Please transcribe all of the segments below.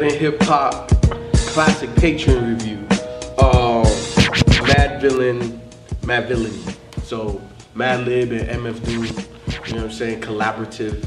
Dead in Hip Hop Classic Patreon review. Um, Madvillain, Mad Villain. So Madlib and MF Doom, you know what I'm saying? Collaborative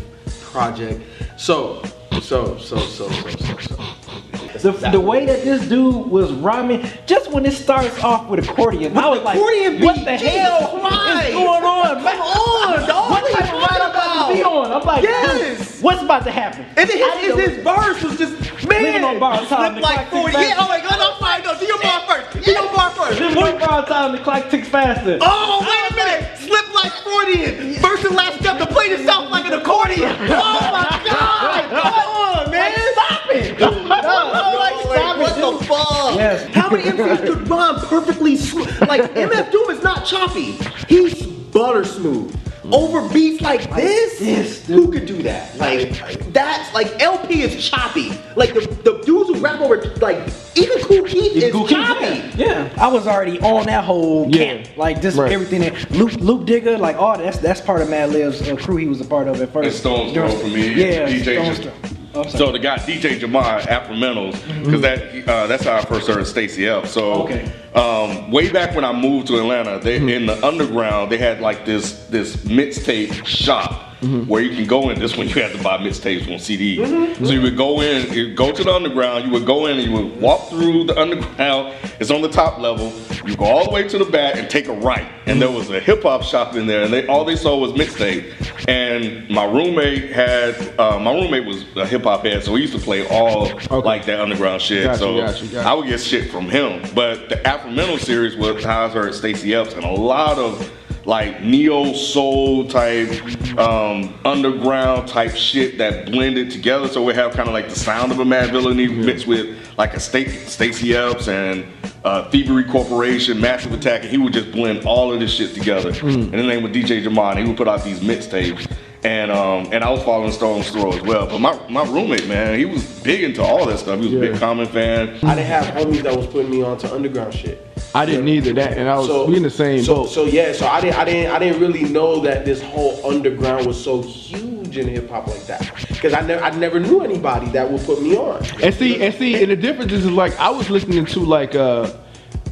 project. So, so, so, so, so, so, so. The, the way that this dude was rhyming, just when it starts off with accordion, I was like, accordion what the Jesus hell Christ. is going on? Come on, dog. What What type of ride I'm about to be on? I'm like, Yes. what's about to happen? And his, his, his verse was just man. On borrowed time, Slip like clock 40. Yeah, oh my god, I'm fine. No, do your bar first. Do your bar first. Then one borrowed time, the clock ticks faster. Oh, wait a minute. Slip like 40. First and last step to play this out like an accordion. Oh my god. Come on, man. Stop it! No, no, like, stop what the fuck? Yes. How many MCs could rhyme perfectly smooth? Like MF Doom is not choppy. He's butter smooth. Over beats like this, this, who could do that? Like that's like El-P is choppy. Like the, the dudes who rap over like even Kool Keith is Kool Keith, choppy. Yeah. yeah, I was already on that whole Yeah. camp. Like this, Right. everything that Luke, Luke Digger, like all that's that's part of Madlib's uh, crew. He was a part of at first. And Stone's During- Throw for me, Yeah, DJ Stone's J- Throw. Oh. So the guy DJ Jamad Afromentals, because that uh, that's how I first heard Stacy Epps. So Okay. Um, way back when I moved to Atlanta, they in the underground they had like this this mixtape shop. Where you can go in, this one, you had to buy mixtapes on CDs. So you would go in, you go to the underground, you would go in and you would walk through the underground. It's on the top level. You go all the way to the back and take a right. And there was a hip hop shop in there, and they all they sold was mixtape. And my roommate had, uh, my roommate was a hip hop head, so he used to play all like that underground shit. Gotcha, so gotcha, gotcha. I would get shit from him. But the Afromental series with I heard Stacy Epps and a lot of like neo soul type, um, underground type shit that blended together. So we have kind of like the sound of a Madvillainy mixed with like a Sta- Stacy Epps and uh, Thievery Corporation, Massive Attack, and he would just blend all of this shit together. And his name was DJ Jamad. He would put out these mixtapes. And um and I was following Stone's Throw as well. But my, my roommate, man, he was big into all that stuff. He was a big Common fan. I didn't have homies that was putting me on to underground shit. I didn't either that, and I was we in the same so, boat. So yeah, so I didn't, I didn't, I didn't really know that this whole underground was so huge in hip hop like that. Because I never, I never knew anybody that would put me on. And see, and see, and the difference is like I was listening to like uh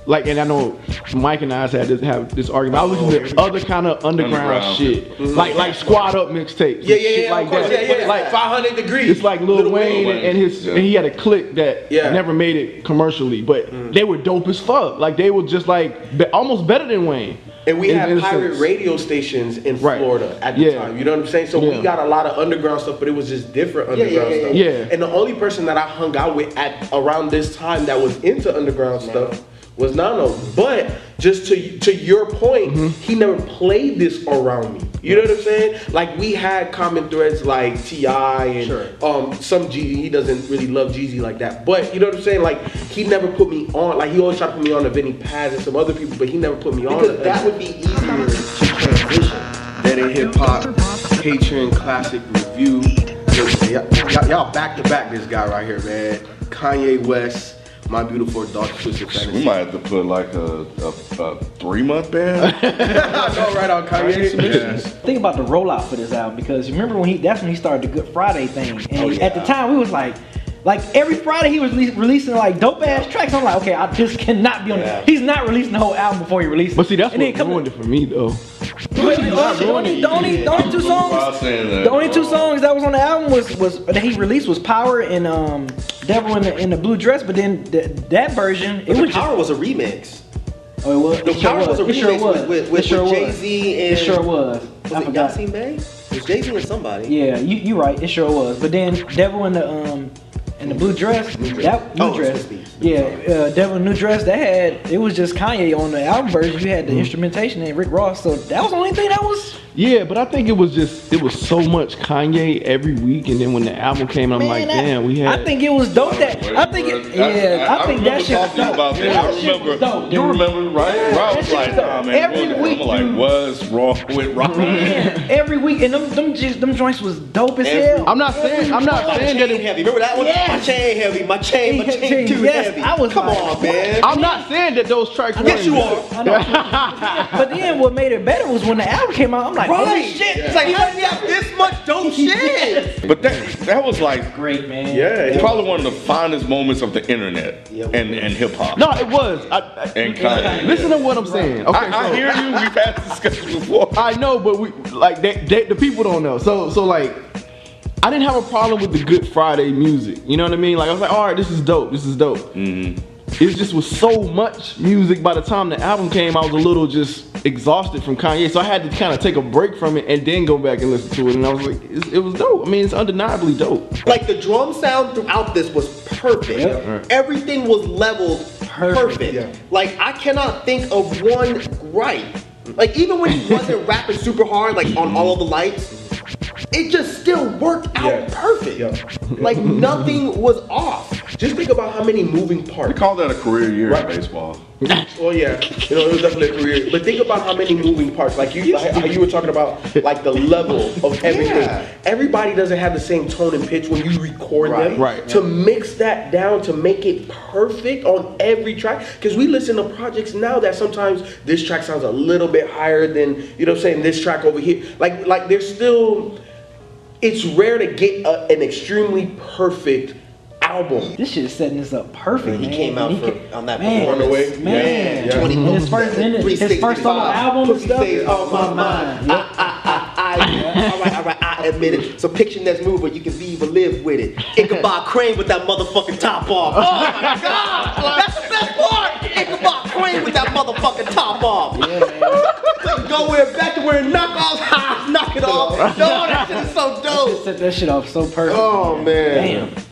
like and I know Mike and I had this have this argument. I was listening to other kind of underground, Underground. shit. Like like squad up mixtapes. and Yeah, yeah, shit yeah, like course, that. yeah, yeah. Like 500 degrees. It's like Lil, Wayne, and, and his Yeah. and he had a click that Yeah. never made it commercially, but Mm. they were dope as fuck. Like they were just like be, almost better than Wayne. And we In- had in pirate sense. radio stations in Right. Florida at the Yeah. time. You know what I'm saying? So Yeah. we got a lot of underground stuff, but it was just different yeah, underground yeah, stuff. yeah. And the only person that I hung out with at around this time that was into underground stuff was Nano. But just to to your point, Mm-hmm. he never played this around me. You know what I'm saying? Like we had common threads like T.I. and Sure. um some Jeezy. He doesn't really love Jeezy like that. But you know what I'm saying? Like he never put me on. Like he always tried to put me on to Vinnie Paz and some other people, but he never put me on. Because that would be easier to transition. Dead in Hip Hop Patreon Classic Review. Y'all- y'all back to back this guy right here, man. Kanye West, My Beautiful Dark Twisted We might have to put like a, a, a three month ban. I know right on Kanye submissions. Think about the rollout for this album because remember when he that's when he started the Good Friday thing, and Oh, yeah. at the time we was like. Like every Friday, he was releas- releasing like dope ass tracks. I'm like, okay, I just cannot be on. Yeah. it. He's not releasing the whole album before he releases. But see, that's and then what come- ruined it for me though. But the only, the only, the only two songs, While saying that, the only two songs that was on the album was was that he released was Power and um Devil in the in the Blue Dress. But then th- that version, it But the was Power just was a remix. oh, it was The it sure Power was a It sure remix was. with, with, It with, sure with was. Jay Z and It sure was. Was I it forgot. Yasin Bey? It was Jay Z and somebody. Yeah, you you right. It sure was. But then Devil in the um in the blue dress, that new Oh, dress. Swizz Beatz. Yeah, uh, Devil in new dress. That had it was just Kanye on the album version. You had the instrumentation and Rick Ross. So that was the only thing that was. Yeah, but I think it was just it was so much Kanye every week, and then when the album came, I'm Man, like, that- damn, we had. I think it was dope. That I think it, yeah, I, think remember that shit was dope. about that. That I shit remember. was dope. You remember, right? Rob that was like, nah, man. Every what- week, I'm like, dude. what's wrong with Rob? Man, every week, and them them just, them joints was dope as Every- hell. I'm not saying I'm not saying that chain it, heavy. Remember that one? Yes. My chain heavy. My chain, my chain too yes, heavy. I was Come like- on, man. I'm not saying that those tracks. Yes, you are. But then what made it better was when the album came out. I'm like, holy Right. shit. It's like, how do you have this much dope shit? But that that was like Great, man. Yeah. It's probably one of the finest moments of the internet Yeah, and, and hip hop. No, it was. I, I, And Kanye. listen to what I'm saying. Okay, I, I hear you. We've had this discussion before. I know, but we like they, they, the people don't know. So so like I didn't have a problem with the Good Friday music. You know what I mean? Like I was like, all right, this is dope. This is dope. Mm-hmm. It just was so much music. By the time the album came, I was a little just exhausted from Kanye. So I had to kind of take a break from it and then go back and listen to it. And I was like, it's, it was dope. I mean, it's undeniably dope. Like the drum sound throughout this was perfect. Yep. Everything was leveled perfect. Perfect, yeah. Like I cannot think of one gripe. Like even when he wasn't rapping super hard, like on all of the lights, it just still worked out Yeah. perfect. Yeah. Like nothing was off. Just think about how many moving parts. We call that a career year Right. in baseball. Well, yeah, you know, it was definitely a career. But think about how many moving parts. Like you, like how you were talking about, like the level of everything. Yeah. Everybody doesn't have the same tone and pitch when you record Right. them. Right. To mix that down to make it perfect on every track, because we listen to projects now that sometimes this track sounds a little bit higher than you know, what I'm saying this track over here. Like, like there's still. It's rare to get a, an extremely perfect album. This shit is setting this up perfect. He man. came out he for- ca- on that man, performance. Man, Yeah. Twenty And his first, and his first solo album Pussy stuff stays is on my mind. I, I, I, I, all right, all right, I admit it. So picture next move where you can leave or live with it. Ichabod Crane with that motherfucking top off. Oh my god, that's the best part. Ichabod Crane with that motherfucking top off. Yeah, man. Go where back to where knockoffs, ha, knock it off. No, that shit is so Just set that shit off so perfect. Oh man. Damn.